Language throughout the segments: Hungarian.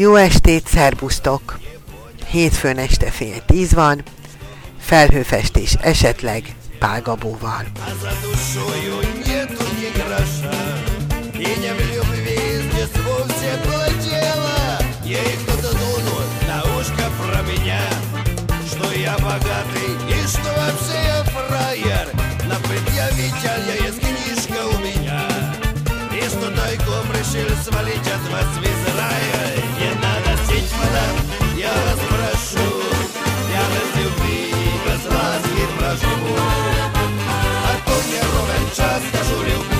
Jó estét, szerbusztok! Hétfőn este fél tíz van, felhőfestés esetleg Pálgabóval. Я их потонула на ушко про меня Что я богатый и что вообще я фраер На предъявителя есть книжка у меня И что тайком решили свалить от вас в Израиль я вас я вас люблю, без. А то мне ровен час, скажу люблю.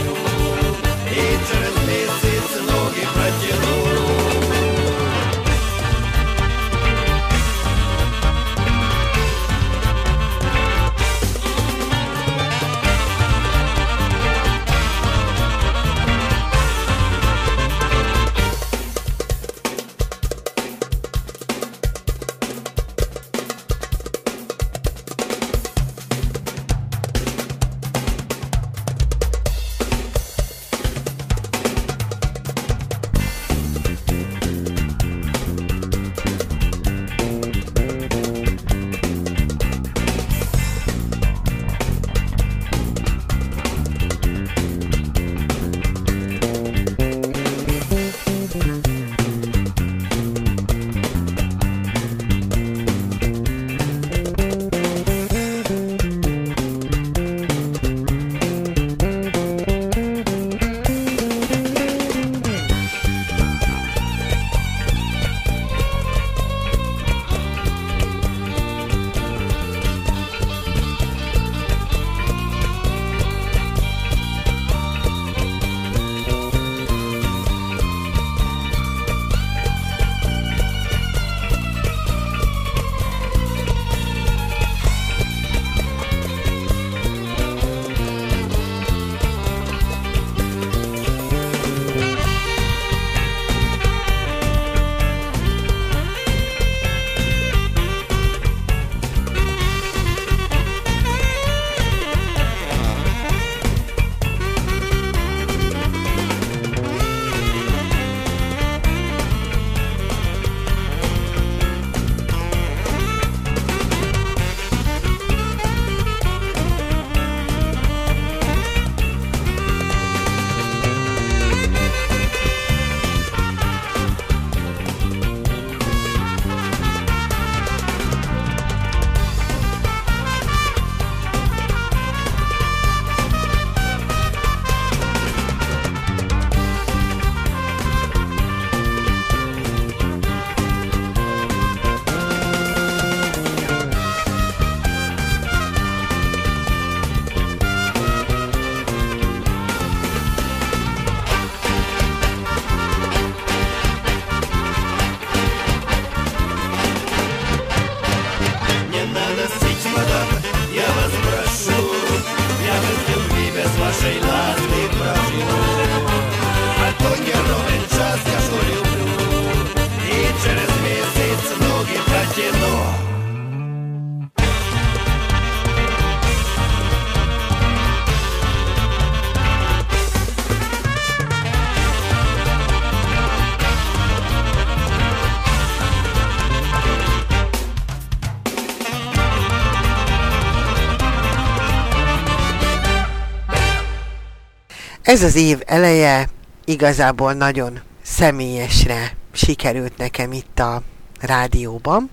Ez az év eleje igazából nagyon személyesre sikerült nekem itt a rádióban.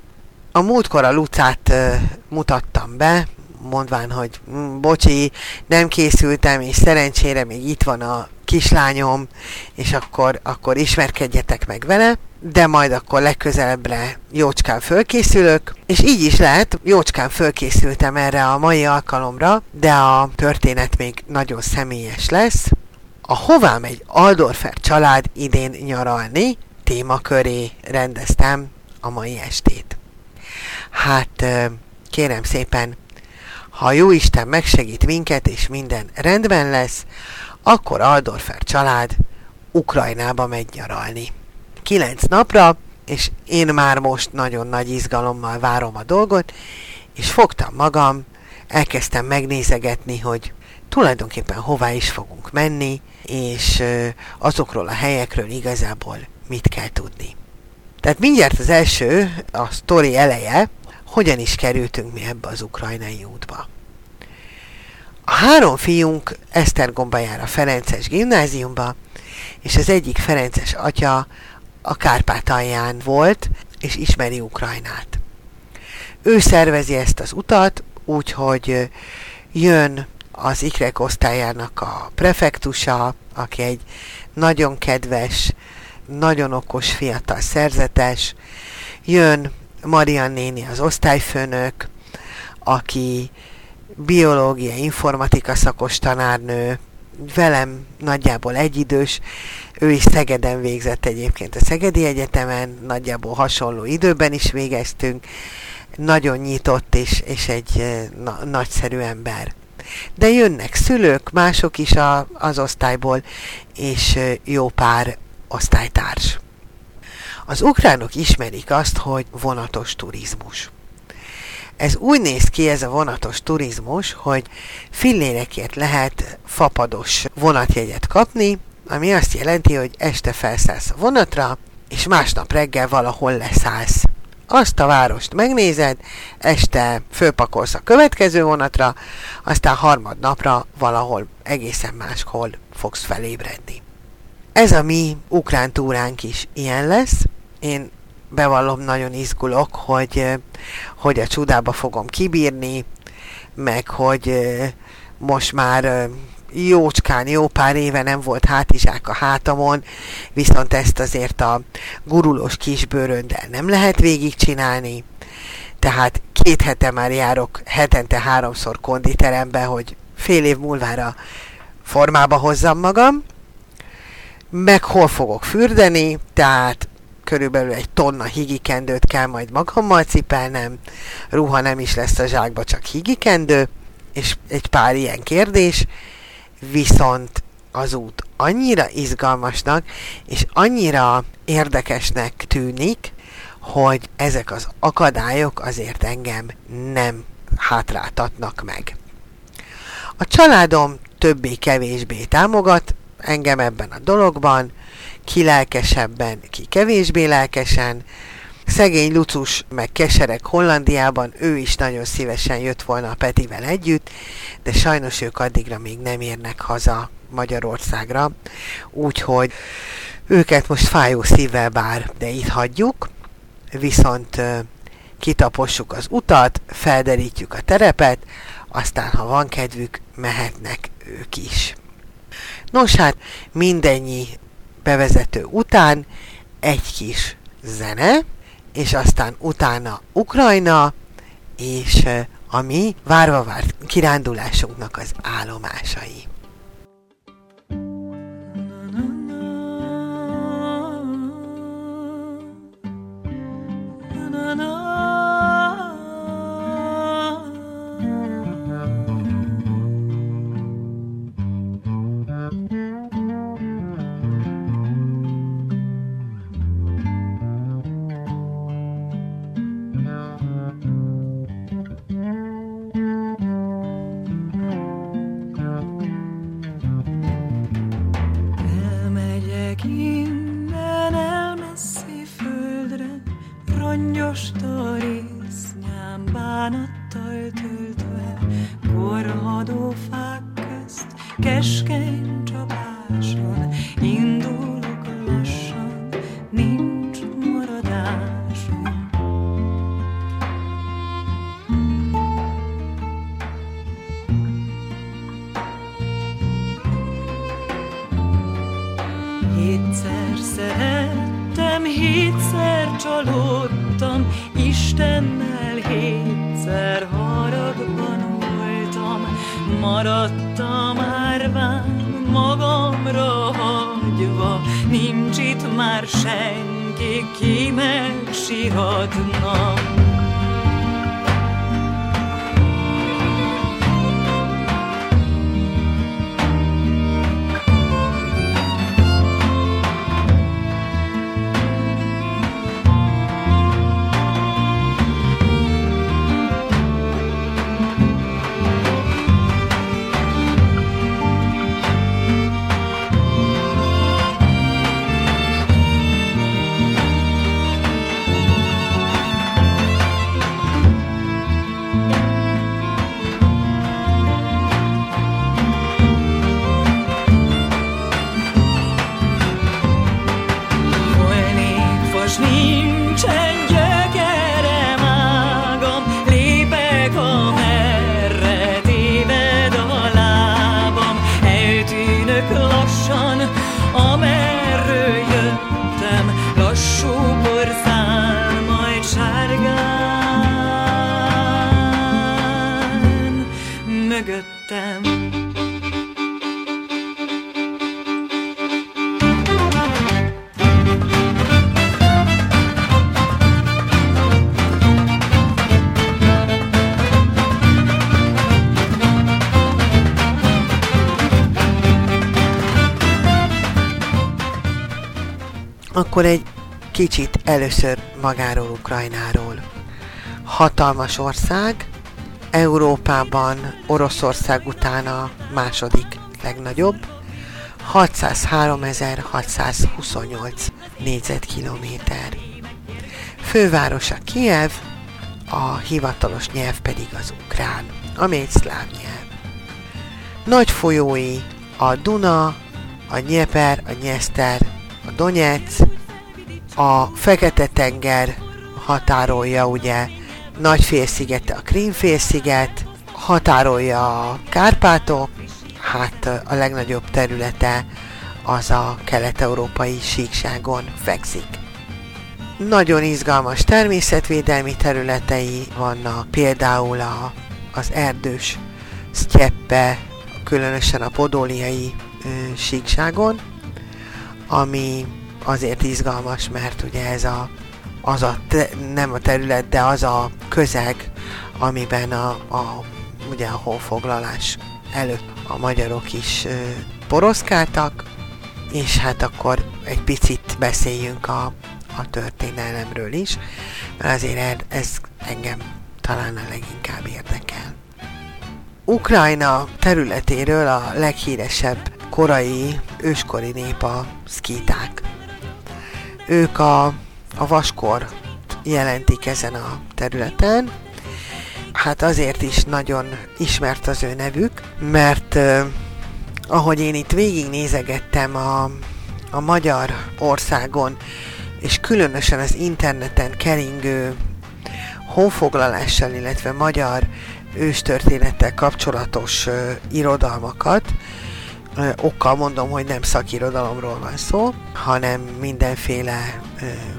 A múltkor a Lucát uh, mutattam be, mondván, hogy mm, bocsi, nem készültem, és szerencsére még itt van a kislányom, és akkor, akkor ismerkedjetek meg vele, de majd akkor legközelebbre jócskán fölkészülök, és így is lehet, jócskán fölkészültem erre a mai alkalomra, de a történet még nagyon személyes lesz, a Hová megy Aldorfer család idén nyaralni témaköré rendeztem a mai estét. Hát kérem szépen, ha jó Isten megsegít minket, és minden rendben lesz, akkor Aldorfer család Ukrajnába megy nyaralni. Kilenc napra, és én már most nagyon nagy izgalommal várom a dolgot, és fogtam magam, elkezdtem megnézegetni, hogy tulajdonképpen hová is fogunk menni, és azokról a helyekről igazából mit kell tudni. Tehát mindjárt az első, a sztori eleje, hogyan is kerültünk mi ebbe az ukrajnai útba. A három fiunk Esztergomba jár a Ferences gimnáziumba, és az egyik Ferences atya a Kárpátalján volt, és ismeri Ukrajnát. Ő szervezi ezt az utat, úgyhogy jön az ikrek osztályának a prefektusa, aki egy nagyon kedves, nagyon okos fiatal szerzetes, jön Marian néni az osztályfőnök, aki biológia, informatika szakos tanárnő, velem nagyjából egyidős, ő is Szegeden végzett egyébként a Szegedi Egyetemen, nagyjából hasonló időben is végeztünk, nagyon nyitott és, és egy na, nagyszerű ember. De jönnek szülők, mások is a, az osztályból, és jó pár osztálytárs. Az ukránok ismerik azt, hogy vonatos turizmus. Ez úgy néz ki ez a vonatos turizmus, hogy fillérekért lehet fapados vonatjegyet kapni, ami azt jelenti, hogy este felszállsz a vonatra, és másnap reggel valahol leszállsz. Azt a várost megnézed, este fölpakolsz a következő vonatra, aztán harmadnapra valahol egészen máshol fogsz felébredni. Ez a mi ukrán túránk is ilyen lesz. Én bevallom, nagyon izgulok, hogy, hogy a csudába fogom kibírni, meg hogy most már jócskán, jó pár éve nem volt hátizsák a hátamon, viszont ezt azért a gurulós kisbőröndel nem lehet végigcsinálni. Tehát két hete már járok hetente háromszor konditerembe, hogy fél év múlvára formába hozzam magam, meg hol fogok fürdeni, tehát körülbelül egy tonna higikendőt kell majd magammal cipelnem, ruha nem is lesz a zsákba, csak higikendő, és egy pár ilyen kérdés, viszont az út annyira izgalmasnak, és annyira érdekesnek tűnik, hogy ezek az akadályok azért engem nem hátráltatnak meg. A családom többé-kevésbé támogat engem ebben a dologban, ki lelkesebben, ki kevésbé lelkesen. Szegény Lucus meg keserek Hollandiában, ő is nagyon szívesen jött volna a Petivel együtt, de sajnos ők addigra még nem érnek haza Magyarországra, úgyhogy őket most fájó szívvel bár, de itt hagyjuk, viszont kitapossuk az utat, felderítjük a terepet, aztán ha van kedvük, mehetnek ők is. Nos hát, mindennyi bevezető után egy kis zene, és aztán utána Ukrajna, és a mi várva várt kirándulásunknak az állomásai. ostori sznyám bánattal töltve, korhadó fák közt, keskeny csapáson, indulok lassan, nincs maradásom. Hétszer szerettem, hétszer csalódtam, Istennel hétszer haragban voltam, maradtam árván magamra hagyva, nincs itt már senki, ki megsiratna. Akkor egy kicsit először magáról, Ukrajnáról. Hatalmas ország, Európában Oroszország után a második legnagyobb, 603.628 négyzetkilométer. Fővárosa Kiev, a hivatalos nyelv pedig az ukrán, ami egy szláv nyelv. Nagy folyói a Duna, a Nyeper, a Nyeszter, a Donetsz, a Fekete-tenger határolja ugye Nagyfélszigete, a Krímfélsziget, határolja a Kárpátok, hát a legnagyobb területe az a kelet-európai síkságon fekszik. Nagyon izgalmas természetvédelmi területei vannak, például a, az erdős sztyeppe, különösen a podóliai síkságon, ami azért izgalmas, mert ugye ez a, az a, te, nem a terület, de az a közeg, amiben a, a ugye a honfoglalás előtt a magyarok is ö, poroszkáltak, és hát akkor egy picit beszéljünk a, a történelemről is, mert azért ez engem talán a leginkább érdekel. Ukrajna területéről a leghíresebb korai, őskori nép a szkíták. Ők a, a vaskor jelentik ezen a területen. Hát azért is nagyon ismert az ő nevük, mert uh, ahogy én itt végignézegettem a, a magyar országon, és különösen az interneten keringő honfoglalással, illetve magyar őstörténettel kapcsolatos uh, irodalmakat, okkal mondom, hogy nem szakirodalomról van szó, hanem mindenféle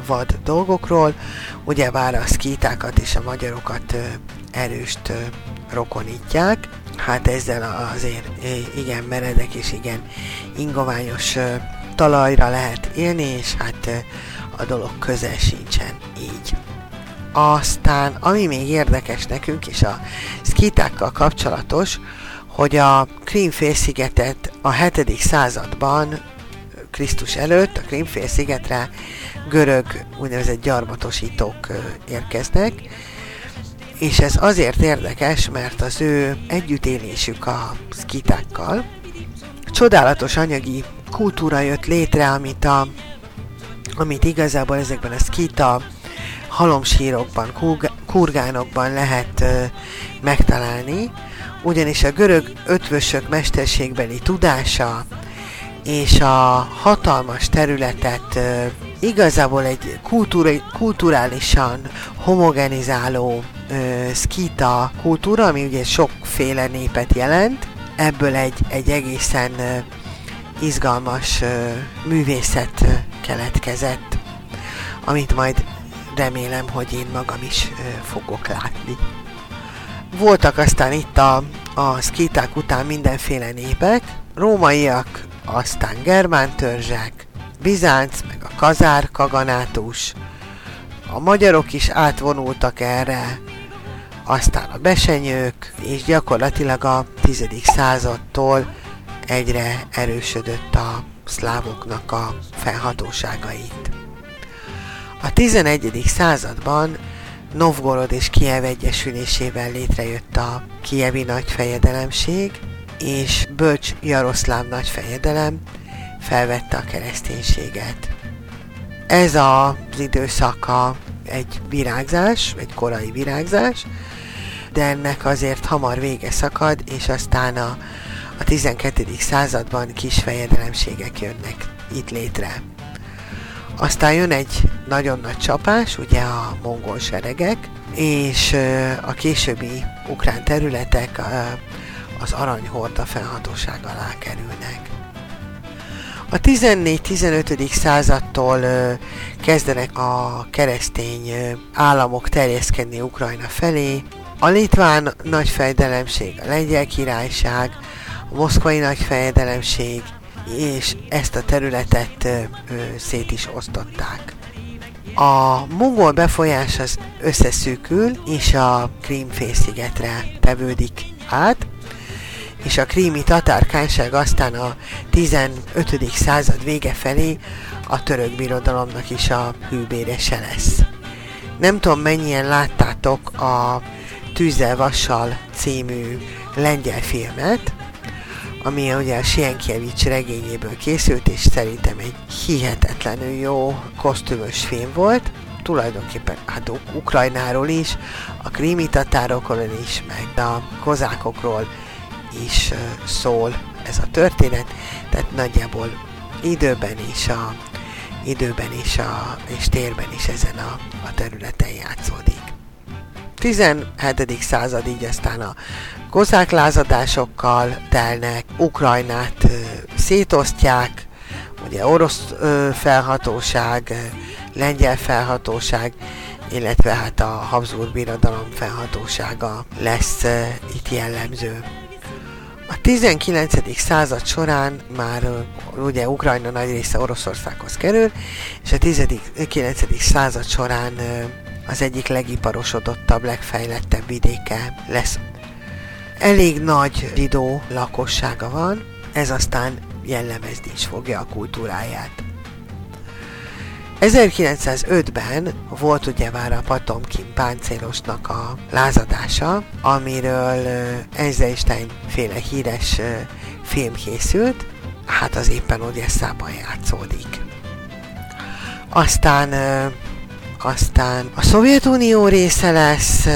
vad dolgokról. Ugye bár a szkítákat és a magyarokat erőst rokonítják, hát ezzel azért igen meredek és igen ingoványos talajra lehet élni, és hát a dolog közel sincsen így. Aztán, ami még érdekes nekünk, és a szkítákkal kapcsolatos, hogy a Krímfélszigetet a 7. században Krisztus előtt a Krímfélszigetre görög úgynevezett gyarmatosítók érkeznek, és ez azért érdekes, mert az ő együttélésük a szkitákkal csodálatos anyagi kultúra jött létre, amit, a, amit igazából ezekben a szkita halomsírokban, kurgánokban lehet ö, megtalálni, ugyanis a görög ötvösök mesterségbeli tudása és a hatalmas területet igazából egy kultúra, kulturálisan homogenizáló ö, szkita kultúra, ami ugye sokféle népet jelent, ebből egy, egy egészen ö, izgalmas művészet keletkezett, amit majd remélem, hogy én magam is fogok látni. Voltak aztán itt a, a szkíták után mindenféle népek, rómaiak, aztán germán törzsek, Bizánc, meg a kazár kaganátus, a magyarok is átvonultak erre, aztán a besenyők, és gyakorlatilag a 10. századtól egyre erősödött a szlávoknak a felhatóságait. A 11. században Novgorod és Kiev egyesülésével létrejött a Kievi nagyfejedelemség, és Bölcs Jaroszláv nagyfejedelem felvette a kereszténységet. Ez az időszaka egy virágzás, egy korai virágzás, de ennek azért hamar vége szakad, és aztán a, a 12. században kis fejedelemségek jönnek itt létre. Aztán jön egy nagyon nagy csapás, ugye a mongol seregek, és a későbbi ukrán területek az aranyhorda felhatóság alá kerülnek. A 14-15. századtól kezdenek a keresztény államok terjeszkedni Ukrajna felé. A litván nagyfejdelemség, a lengyel királyság, a moszkvai nagyfejdelemség, és ezt a területet ö, szét is osztották. A mongol befolyás az összeszűkül, és a Krímfélszigetre tevődik át, és a krími tatárkányság aztán a 15. század vége felé a török birodalomnak is a hűbérese lesz. Nem tudom mennyien láttátok a Tűzzel Vassal című lengyel filmet, ami ugye a Sienkiewicz regényéből készült, és szerintem egy hihetetlenül jó kosztümös film volt. Tulajdonképpen hát Ukrajnáról is, a krími tatárokról is, meg a kozákokról is szól ez a történet, tehát nagyjából időben is a időben is a, és térben is ezen a, a területen játszódik. 17. század így aztán a kozák lázadásokkal telnek, Ukrajnát szétosztják, ugye orosz felhatóság, lengyel felhatóság, illetve hát a Habsburg birodalom felhatósága lesz itt jellemző. A 19. század során már ugye Ukrajna nagy része Oroszországhoz kerül, és a 19. század során az egyik legiparosodottabb, legfejlettebb vidéke lesz. Elég nagy zsidó lakossága van, ez aztán jellemezni is fogja a kultúráját. 1905-ben volt ugye már a Patomkin páncélosnak a lázadása, amiről Eisenstein féle híres film készült, hát az éppen Odesszában játszódik. Aztán, aztán a Szovjetunió része lesz,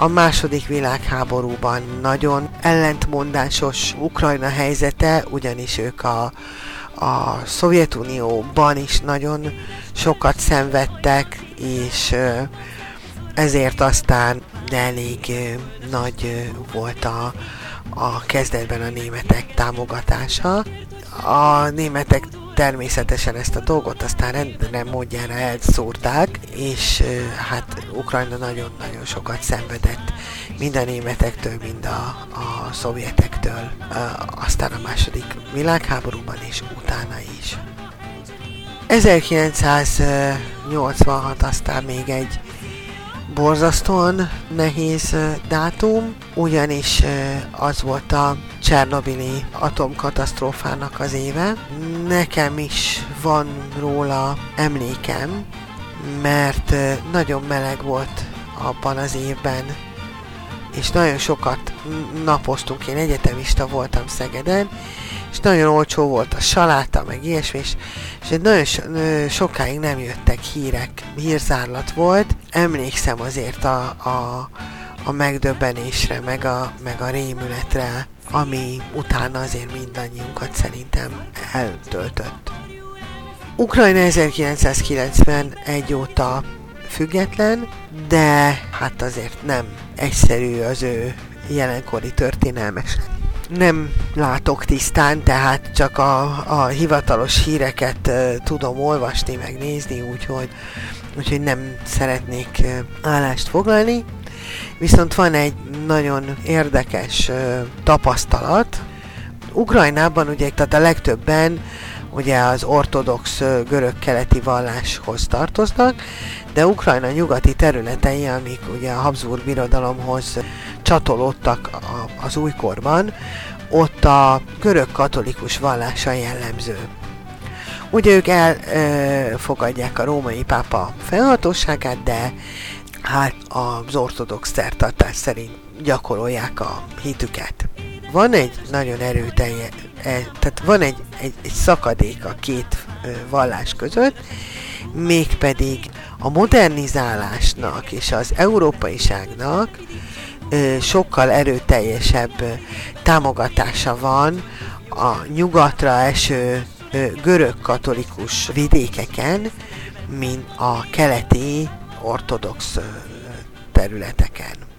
a második világháborúban nagyon ellentmondásos Ukrajna helyzete, ugyanis ők a a Szovjetunióban is nagyon sokat szenvedtek, és ezért aztán elég nagy volt a, a kezdetben a németek támogatása. A németek természetesen ezt a dolgot aztán rendre módjára elszúrták, és hát Ukrajna nagyon-nagyon sokat szenvedett mind a németektől, mind a, a szovjetektől, aztán a második világháborúban és utána is. 1986 aztán még egy borzasztóan nehéz dátum, ugyanis az volt a Csernobili atomkatasztrófának az éve. Nekem is van róla emlékem, mert nagyon meleg volt abban az évben, és nagyon sokat napoztunk, én egyetemista voltam Szegeden, és nagyon olcsó volt a saláta, meg ilyesmi, és, és nagyon sokáig nem jöttek hírek, hírzárlat volt. Emlékszem azért a, a, a megdöbbenésre, meg a, meg a rémületre, ami utána azért mindannyiunkat szerintem eltöltött. Ukrajna 1991 óta független, de hát azért nem egyszerű az ő jelenkori történelmes. Nem látok tisztán, tehát csak a, a hivatalos híreket uh, tudom olvasni, meg nézni, úgyhogy, úgyhogy nem szeretnék uh, állást foglalni. Viszont van egy nagyon érdekes uh, tapasztalat. Ukrajnában ugye, tehát a legtöbben ugye az ortodox görög-keleti valláshoz tartoznak, de Ukrajna nyugati területei, amik ugye a Habsburg birodalomhoz csatolódtak az újkorban, ott a görög katolikus vallása jellemző. Ugye ők elfogadják a római pápa felhatóságát, de hát az ortodox szertartás szerint gyakorolják a hitüket. Van egy nagyon erőteljes, e, tehát van egy, egy, egy szakadék a két vallás között, mégpedig a modernizálásnak és az európaiságnak sokkal erőteljesebb támogatása van a nyugatra eső görög katolikus vidékeken, mint a keleti ortodox területeken.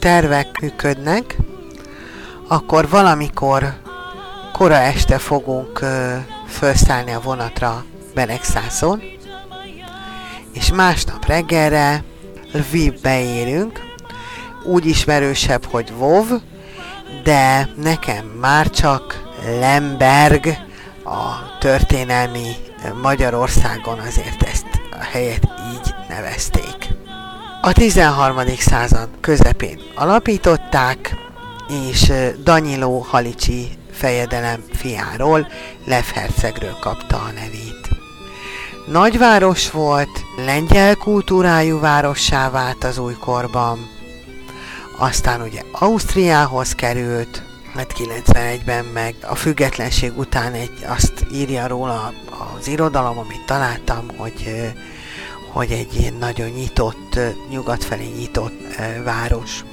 Tervek működnek, akkor valamikor kora este fogunk ö, felszállni a vonatra Benexászon, és másnap reggelre Lvivbe érünk, úgy ismerősebb, hogy Vov, de nekem már csak Lemberg a történelmi Magyarországon azért ezt a helyet így nevezték. A 13. század közepén alapították, és Danilo Halicsi fejedelem fiáról, Lev kapta a nevét. Nagyváros volt, lengyel kultúrájú várossá vált az újkorban, aztán ugye Ausztriához került, hát 91-ben meg a függetlenség után egy, azt írja róla az irodalom, amit találtam, hogy hogy egy ilyen nagyon nyitott, nyugat felé nyitott város.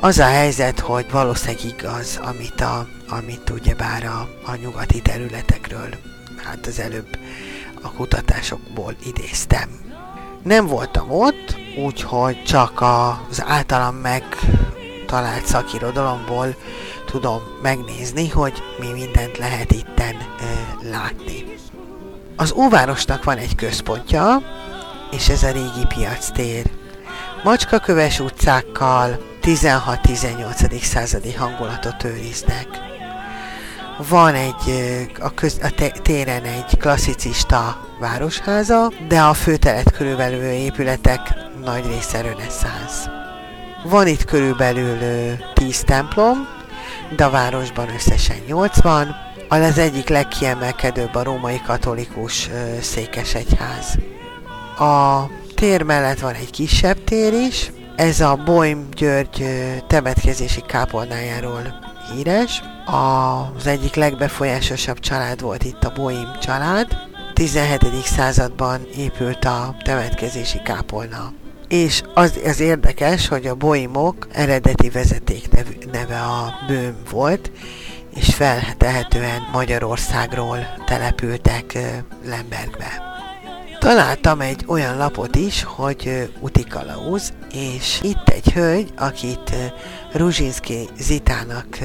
Az a helyzet, hogy valószínűleg igaz, amit, a, amit ugyebár a, a nyugati területekről, hát az előbb a kutatásokból idéztem. Nem voltam ott, úgyhogy csak az általam megtalált szakirodalomból tudom megnézni, hogy mi mindent lehet itten e, látni. Az óvárosnak van egy központja, és ez a régi piac tér. Macskaköves utcákkal 16-18. századi hangulatot őriznek. Van egy a, köz, a téren egy klasszicista városháza, de a főteret körülbelül épületek nagy része reneszánsz. Van itt körülbelül 10 templom, de a városban összesen 80, az egyik legkiemelkedőbb a római katolikus székesegyház. A tér mellett van egy kisebb tér is, ez a Boim György temetkezési kápolnájáról híres. Az egyik legbefolyásosabb család volt itt a Boim család. 17. században épült a temetkezési kápolna. És az, az érdekes, hogy a boimok eredeti vezeték neve a bőm volt, és feltehetően Magyarországról települtek Lembergbe. Találtam egy olyan lapot is, hogy Utikalauz, és itt egy hölgy, akit Ruzsinski Zitának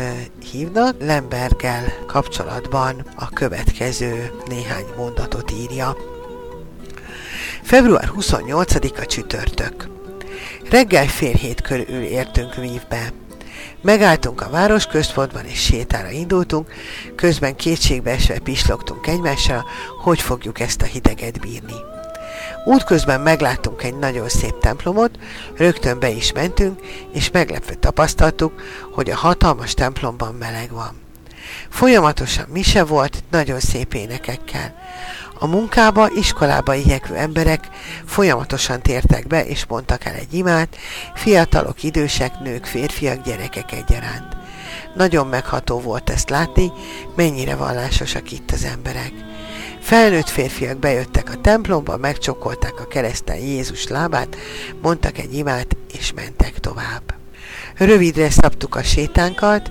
hívnak, Lembergel kapcsolatban a következő néhány mondatot írja. Február 28-a csütörtök. Reggel fél hét körül értünk Vívbe. Megálltunk a városközpontban és sétára indultunk, közben kétségbe esve pislogtunk egymásra, hogy fogjuk ezt a hideget bírni. Útközben megláttunk egy nagyon szép templomot, rögtön be is mentünk, és meglepve tapasztaltuk, hogy a hatalmas templomban meleg van. Folyamatosan mise volt, nagyon szép énekekkel. A munkába, iskolába igyekvő emberek folyamatosan tértek be, és mondtak el egy imát, fiatalok, idősek, nők, férfiak, gyerekek egyaránt. Nagyon megható volt ezt látni, mennyire vallásosak itt az emberek. Felnőtt férfiak bejöttek a templomba, megcsokolták a kereszten Jézus lábát, mondtak egy imát, és mentek tovább. Rövidre szabtuk a sétánkat,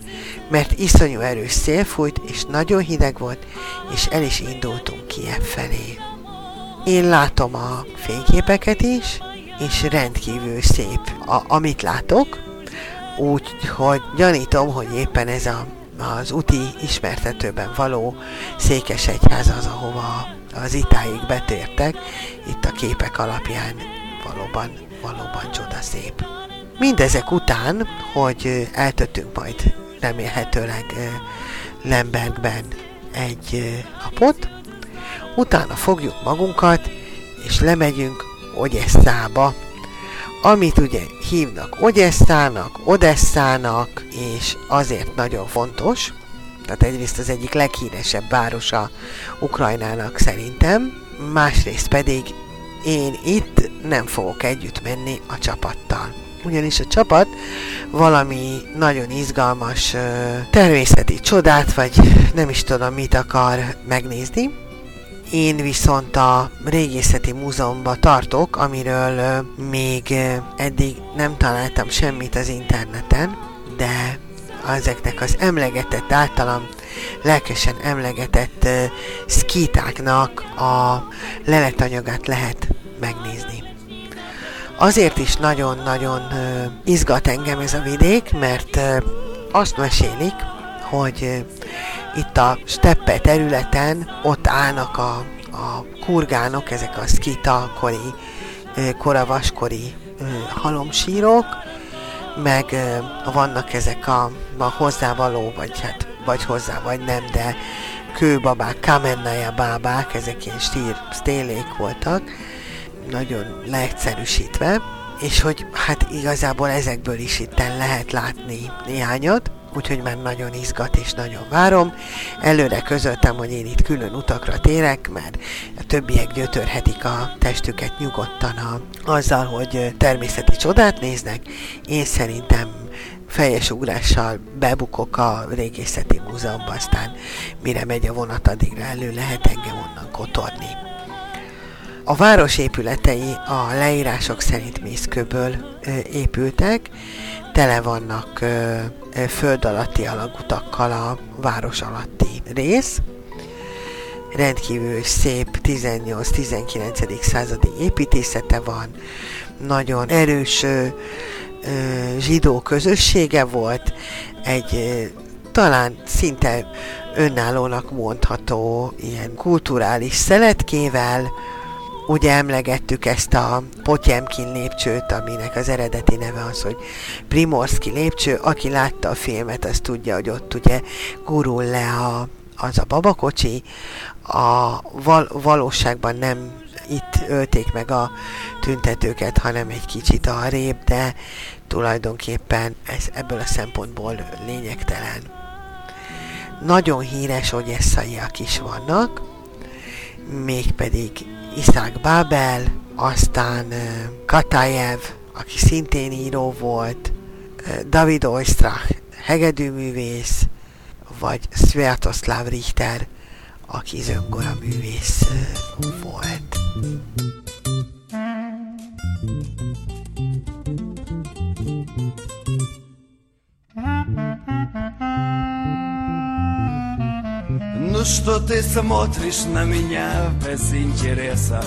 mert iszonyú erős szél fújt, és nagyon hideg volt, és el is indultunk Kiev felé. Én látom a fényképeket is, és rendkívül szép, a, amit látok, úgy, hogy gyanítom, hogy éppen ez a, az úti ismertetőben való székesegyház az, ahova az itáig betértek, itt a képek alapján valóban, valóban csodaszép. Mindezek után, hogy eltöttünk majd remélhetőleg Lembergben egy napot, utána fogjuk magunkat, és lemegyünk Ogyesszába, amit ugye hívnak Ogyesszának, Odesszának, és azért nagyon fontos, tehát egyrészt az egyik leghíresebb városa Ukrajnának szerintem, másrészt pedig én itt nem fogok együtt menni a csapattal ugyanis a csapat valami nagyon izgalmas természeti csodát, vagy nem is tudom mit akar megnézni. Én viszont a régészeti múzeumban tartok, amiről még eddig nem találtam semmit az interneten, de ezeknek az emlegetett általam lelkesen emlegetett szkítáknak a leletanyagát lehet megnézni. Azért is nagyon-nagyon izgat engem ez a vidék, mert azt mesélik, hogy itt a steppe területen ott állnak a, a kurgánok, ezek a skita kori, koravaskori halomsírok, meg vannak ezek a, a hozzávaló, vagy hát vagy hozzá, vagy nem, de kőbabák, kamennája bábák, ezek ilyen stír, stélék voltak, nagyon leegyszerűsítve, és hogy hát igazából ezekből is itt lehet látni néhányat, úgyhogy már nagyon izgat és nagyon várom. Előre közöltem, hogy én itt külön utakra térek, mert a többiek gyötörhetik a testüket nyugodtan a, azzal, hogy természeti csodát néznek. Én szerintem fejes ugrással bebukok a régészeti múzeumba, aztán mire megy a vonat, addigra elő lehet engem onnan kotorni. A város épületei a leírások szerint mészkőből épültek, tele vannak ö, föld alatti alagutakkal a város alatti rész. Rendkívül szép 18-19. századi építészete van, nagyon erős ö, ö, zsidó közössége volt, egy ö, talán szinte önállónak mondható ilyen kulturális szeletkével, ugye emlegettük ezt a Potyemkin lépcsőt, aminek az eredeti neve az, hogy Primorski lépcső. Aki látta a filmet, az tudja, hogy ott ugye gurul le a, az a babakocsi. A val- valóságban nem itt ölték meg a tüntetőket, hanem egy kicsit arrébb, de tulajdonképpen ez ebből a szempontból lényegtelen. Nagyon híres ogyesszaiak is vannak, mégpedig Isaac Babel, aztán Katajev, aki szintén író volt, David Oistrach, hegedűművész, vagy Sviatoslav Richter, aki zöngora művész volt. Что ты смотришь на меня без интереса?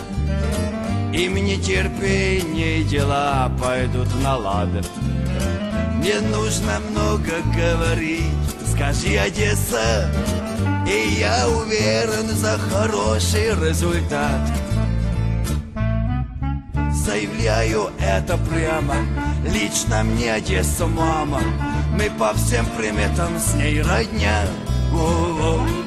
И мне терпение и дела пойдут на лад. Не нужно много говорить, скажи Одесса, И я уверен за хороший результат. Заявляю это прямо, лично мне Одесса мама, Мы по всем приметам с ней родня. О-о-о.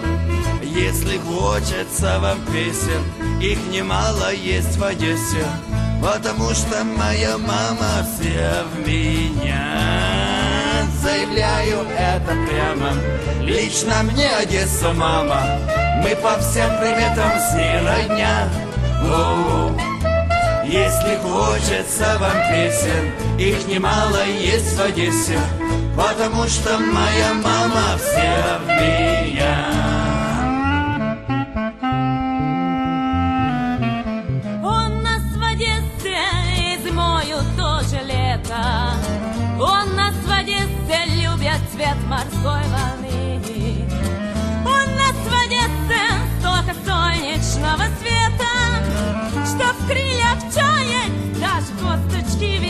Если хочется вам песен, их немало есть в Одессе, Потому что моя мама вся в меня. Заявляю это прямо, лично мне Одесса мама, Мы по всем приметам с ней родня. О-о-о. Если хочется вам песен, их немало есть в Одессе, Потому что моя мама вся в меня. Морской волны. Он нас в Одессе столько солнечного света, что в крыльях чаек даже косточки видны.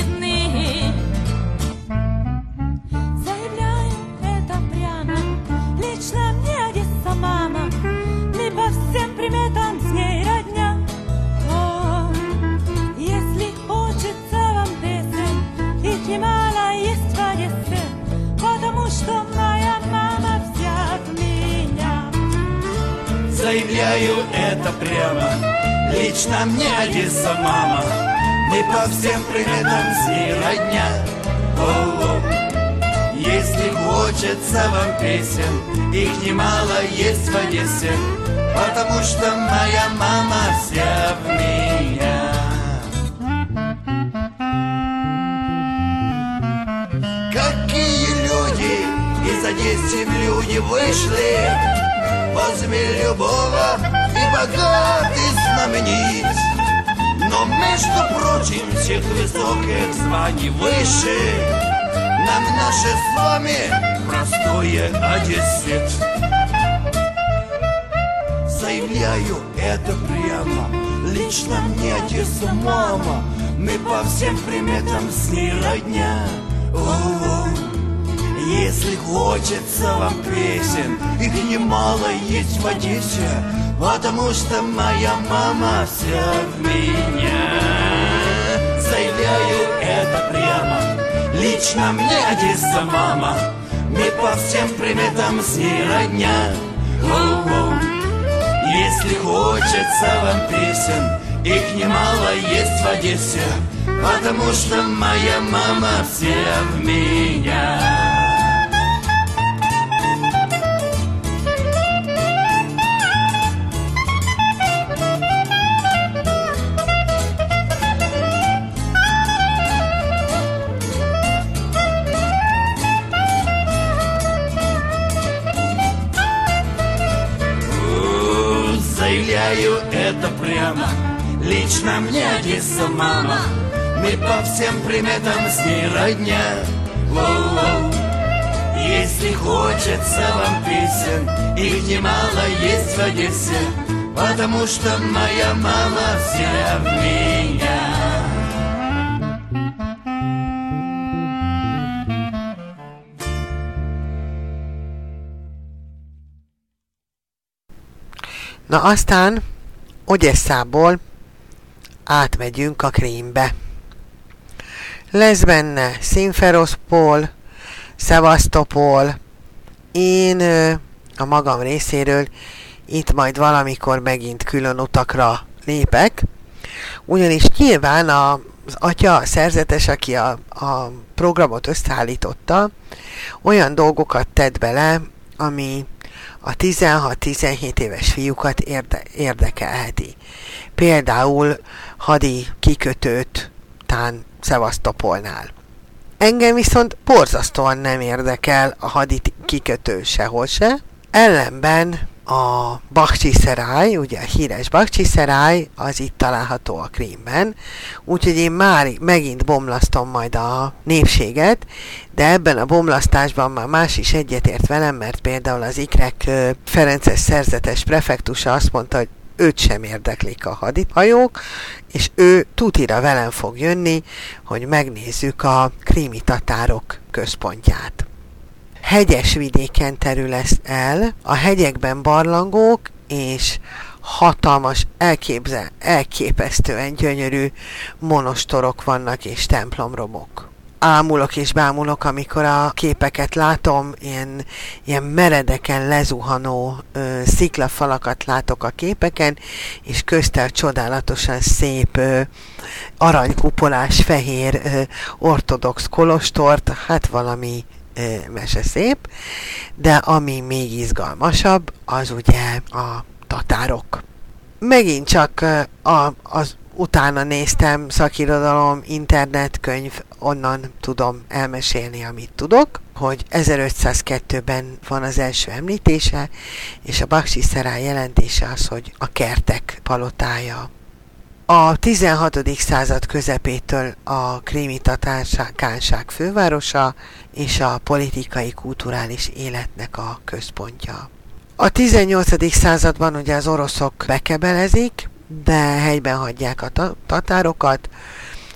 Заявляю это прямо. Лично мне Одесса мама. Мы по всем приметам с ней родня. О-о. Если хочется вам песен Их немало есть в Одессе. Потому что моя мама вся в меня. Какие люди из Одессы в люди вышли Возьми любого и богатый знаменит Но, между прочим, всех высоких званий выше. Нам наше с вами простое одессит. Заявляю это прямо. Лично мне Одесса мама. Мы по всем приметам с ней родня. О-о-о. Если хочется вам песен, их немало есть в Одессе, потому что моя мама вся в меня. Заявляю это прямо, лично мне Одесса мама, мы по всем приметам с ней родня. Если хочется вам песен, их немало есть в Одессе, потому что моя мама вся в меня. Заявляю это прямо. Лично мне Одесса мама. Мы по всем приметам с ней родня. Воу-воу. Если хочется вам песен Их немало есть в Одессе Потому что моя мама вся в меня Na aztán Ogyesszából átmegyünk a Krímbe. Lesz benne Szimferoszpol, Szevasztopol, én a magam részéről itt majd valamikor megint külön utakra lépek, ugyanis nyilván a, az atya, a szerzetes, aki a, a programot összeállította, olyan dolgokat tett bele, ami a 16-17 éves fiúkat érde, érdekelheti. Például hadi kikötőt tán Szevasztopolnál. Engem viszont borzasztóan nem érdekel a hadi kikötő sehol se, ellenben a Bakcsi Szeráj, ugye a híres Bakcsi Szeráj, az itt található a Krímben, úgyhogy én már megint bomlasztom majd a népséget, de ebben a bomlasztásban már más is egyetért velem, mert például az Ikrek Ferences szerzetes prefektusa azt mondta, hogy őt sem érdeklik a hadithajók, és ő tutira velem fog jönni, hogy megnézzük a krími tatárok központját hegyes vidéken terül ezt el, a hegyekben barlangok és hatalmas, elképzel, elképesztően gyönyörű monostorok vannak és templomromok. Ámulok és bámulok, amikor a képeket látom, ilyen, ilyen meredeken lezuhanó ö, sziklafalakat látok a képeken, és köztel csodálatosan szép ö, aranykupolás, fehér ö, ortodox kolostort, hát valami mese szép, de ami még izgalmasabb, az ugye a tatárok. Megint csak a, az utána néztem szakirodalom, internetkönyv, onnan tudom elmesélni, amit tudok, hogy 1502-ben van az első említése, és a Baksi Szerály jelentése az, hogy a kertek palotája a 16. század közepétől a krími tatárkánság fővárosa és a politikai kulturális életnek a központja. A 18. században ugye az oroszok bekebelezik, de helyben hagyják a tatárokat,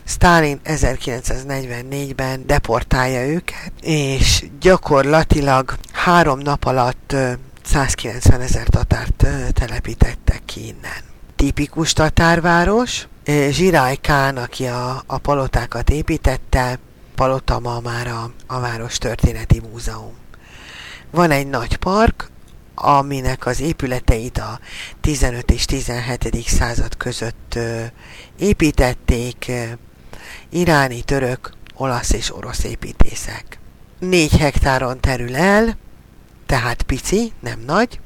Stalin 1944-ben deportálja őket, és gyakorlatilag három nap alatt 190 ezer tatárt telepítettek ki innen tipikus tatárváros. Zsirály Kán, aki a, a palotákat építette, palota ma már a, a Város Történeti Múzeum. Van egy nagy park, aminek az épületeit a 15 és 17. század között építették iráni, török, olasz és orosz építészek. Négy hektáron terül el, tehát pici, nem nagy,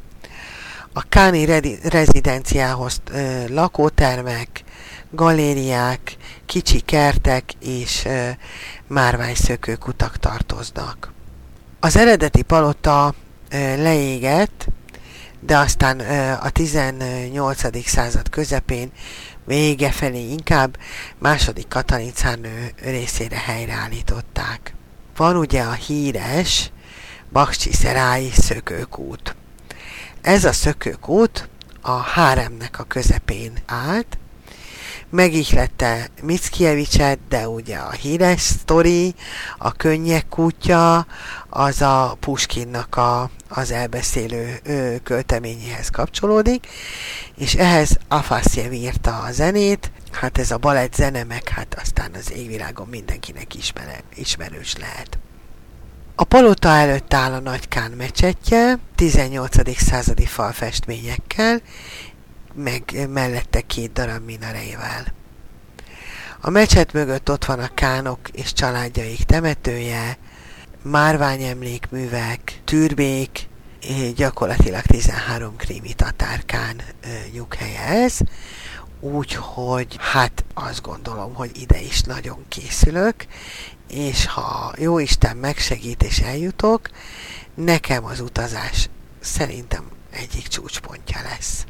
a Káni rezidenciához lakótermek, galériák, kicsi kertek és márványszökőkutak tartoznak. Az eredeti palota leégett, de aztán a 18. század közepén vége felé inkább második Katalin cárnő részére helyreállították. Van ugye a híres Bakcsi Szerályi szökőkút. Ez a szökőkút a háremnek a közepén állt, megihlette Mickiewicset, de ugye a híres sztori, a könnyek kutya, az a Puskinnak a, az elbeszélő ö, költeményéhez kapcsolódik, és ehhez Afasjev írta a zenét, hát ez a balett zene, meg hát aztán az égvilágon mindenkinek ismer, ismerős lehet. A palota előtt áll a Nagykán mecsetje, 18. századi falfestményekkel, meg mellette két darab minareivel. A mecset mögött ott van a kánok és családjaik temetője, márványemlékművek, türbék, gyakorlatilag 13 krími tatárkán nyughelye ez, úgyhogy hát azt gondolom, hogy ide is nagyon készülök, és ha jó Isten megsegít és eljutok, nekem az utazás szerintem egyik csúcspontja lesz.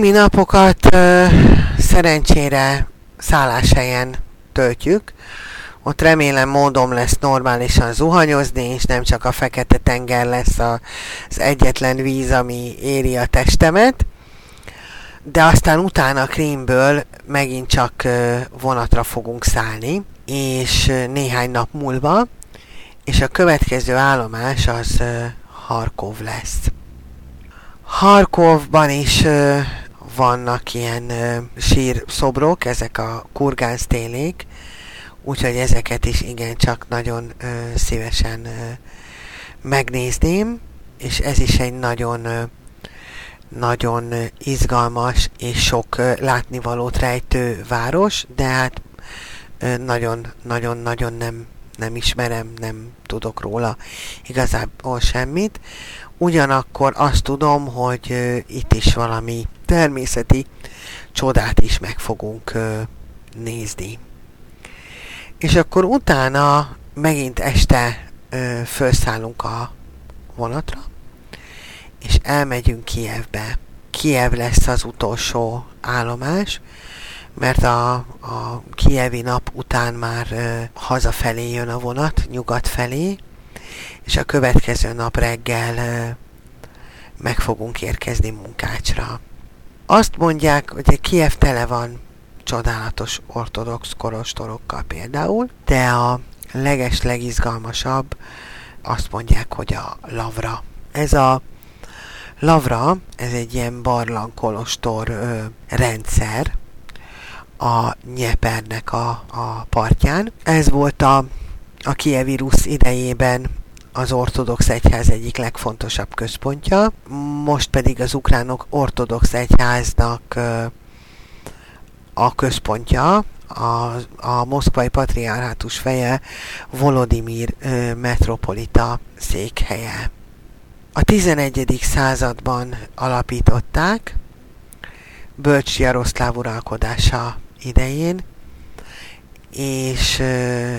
simi napokat ö, szerencsére szálláshelyen töltjük. Ott remélem módom lesz normálisan zuhanyozni, és nem csak a fekete tenger lesz a, az egyetlen víz, ami éri a testemet. De aztán utána Krímből megint csak vonatra fogunk szállni, és néhány nap múlva, és a következő állomás az Harkov lesz. Harkovban is vannak ilyen ö, sírszobrok, ezek a kurgánztélék, úgyhogy ezeket is igen csak nagyon ö, szívesen ö, megnézném, és ez is egy nagyon ö, nagyon izgalmas és sok ö, látnivalót rejtő város, de hát nagyon-nagyon-nagyon nem, nem ismerem, nem tudok róla igazából semmit, Ugyanakkor azt tudom, hogy itt is valami természeti csodát is meg fogunk nézni. És akkor utána megint este felszállunk a vonatra, és elmegyünk Kievbe. Kiev lesz az utolsó állomás, mert a, a kievi nap után már ö, hazafelé jön a vonat, nyugat felé, és a következő nap reggel meg fogunk érkezni munkácsra. Azt mondják, hogy Kiev tele van csodálatos ortodox korostorokkal például, de a leges legizgalmasabb azt mondják, hogy a lavra. Ez a lavra, ez egy ilyen barlangkolostor ö, rendszer, a Nyepernek a, a partján. Ez volt a, a kievi rusz idejében az ortodox egyház egyik legfontosabb központja, most pedig az ukránok ortodox egyháznak a központja, a, a moszkvai patriárhátus feje Volodimir metropolita székhelye. A 11. században alapították, Bölcs Jaroszláv uralkodása idején, és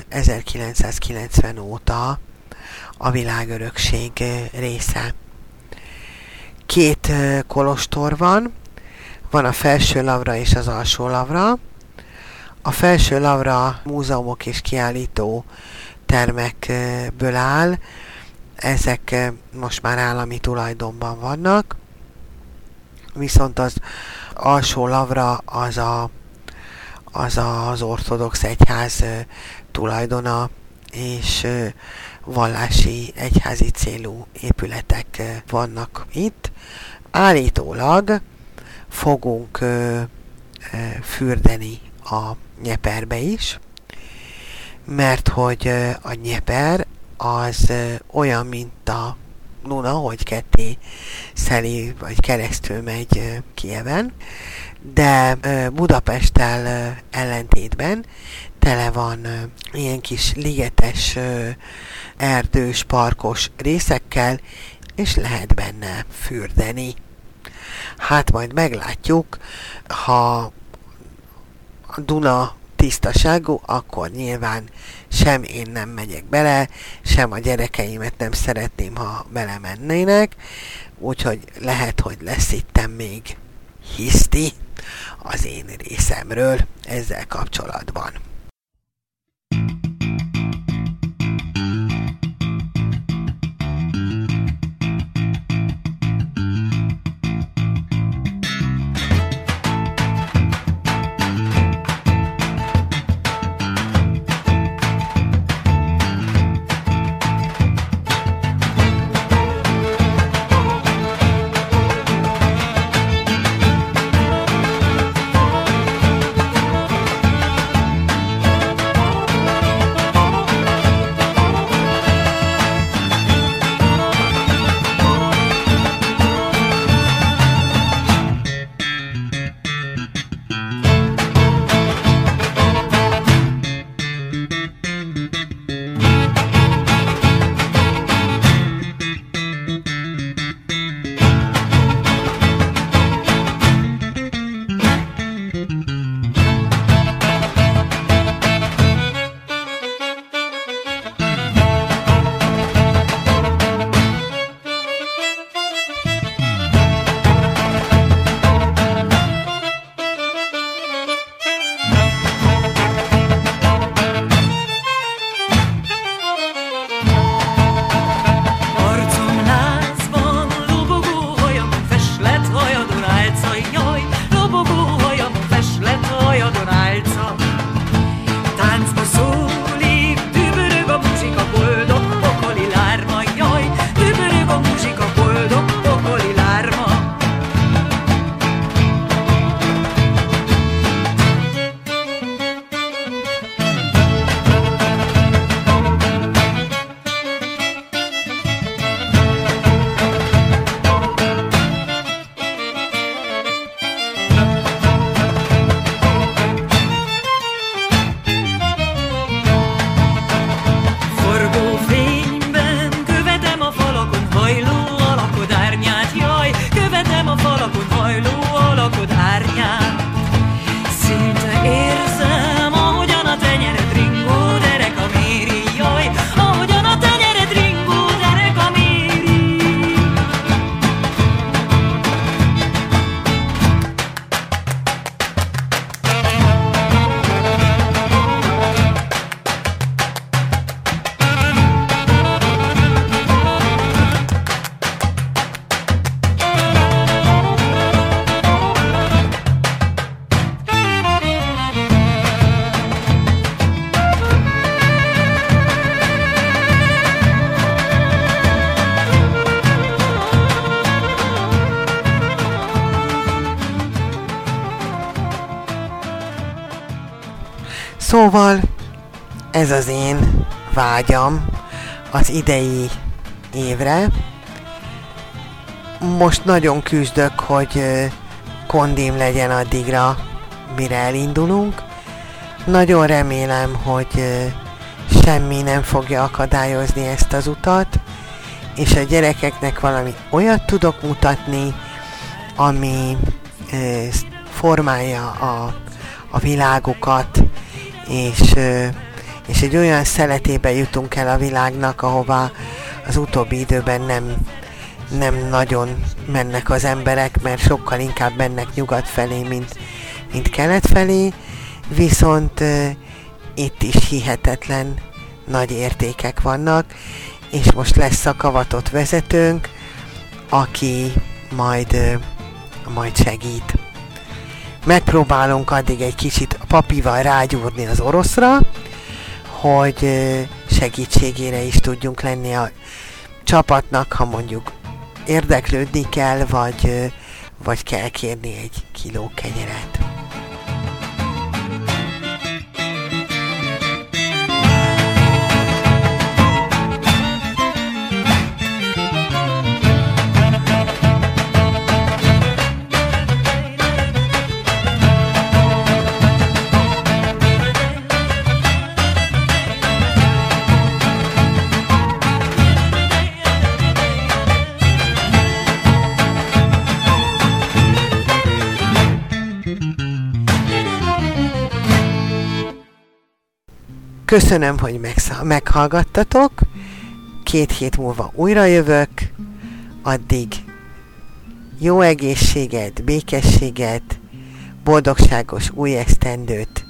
1990 óta a világörökség része. Két kolostor van, van a felső lavra és az alsó lavra. A felső lavra múzeumok és kiállító termekből áll, ezek most már állami tulajdonban vannak, viszont az alsó lavra az a az az ortodox egyház tulajdona, és vallási egyházi célú épületek vannak itt. Állítólag fogunk fürdeni a nyeperbe is, mert hogy a nyeper az olyan, mint a Luna, hogy ketté szeli, vagy keresztül megy Kieven, de Budapesttel ellentétben tele van ilyen kis ligetes, erdős, parkos részekkel, és lehet benne fürdeni. Hát majd meglátjuk, ha a Duna tisztaságú, akkor nyilván sem én nem megyek bele, sem a gyerekeimet nem szeretném, ha belemennének, úgyhogy lehet, hogy lesz itt még hiszti az én részemről ezzel kapcsolatban. Szóval ez az én vágyam az idei évre. Most nagyon küzdök, hogy kondim legyen addigra, mire elindulunk. Nagyon remélem, hogy semmi nem fogja akadályozni ezt az utat, és a gyerekeknek valami olyat tudok mutatni, ami formálja a, a világukat, és, és egy olyan szeletébe jutunk el a világnak, ahova az utóbbi időben nem, nem nagyon mennek az emberek, mert sokkal inkább mennek nyugat felé, mint, mint kelet felé, viszont itt is hihetetlen nagy értékek vannak, és most lesz a kavatott vezetőnk, aki majd, majd segít. Megpróbálunk addig egy kicsit a papival rágyúrni az oroszra, hogy segítségére is tudjunk lenni a csapatnak, ha mondjuk érdeklődni kell, vagy, vagy kell kérni egy kiló kenyeret. Köszönöm, hogy meghallgattatok. Két hét múlva újra jövök. Addig jó egészséget, békességet, boldogságos új esztendőt.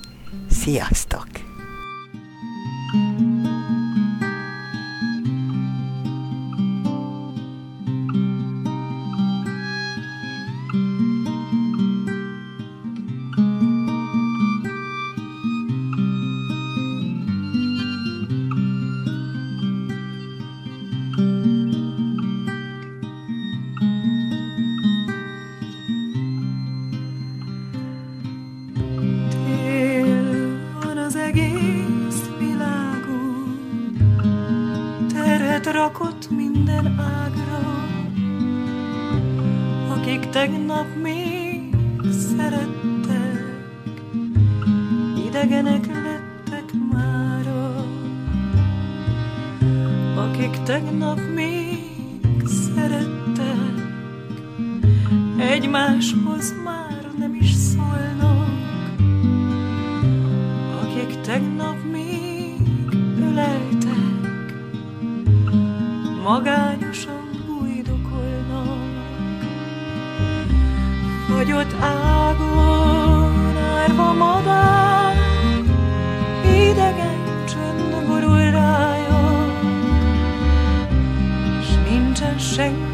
Sziasztok! egymáshoz már nem is szólnak, akik tegnap még öleltek, magányosan bujdokolnak. Fagyott ágon árva madár, idegen csönd borul rája, s nincsen senki,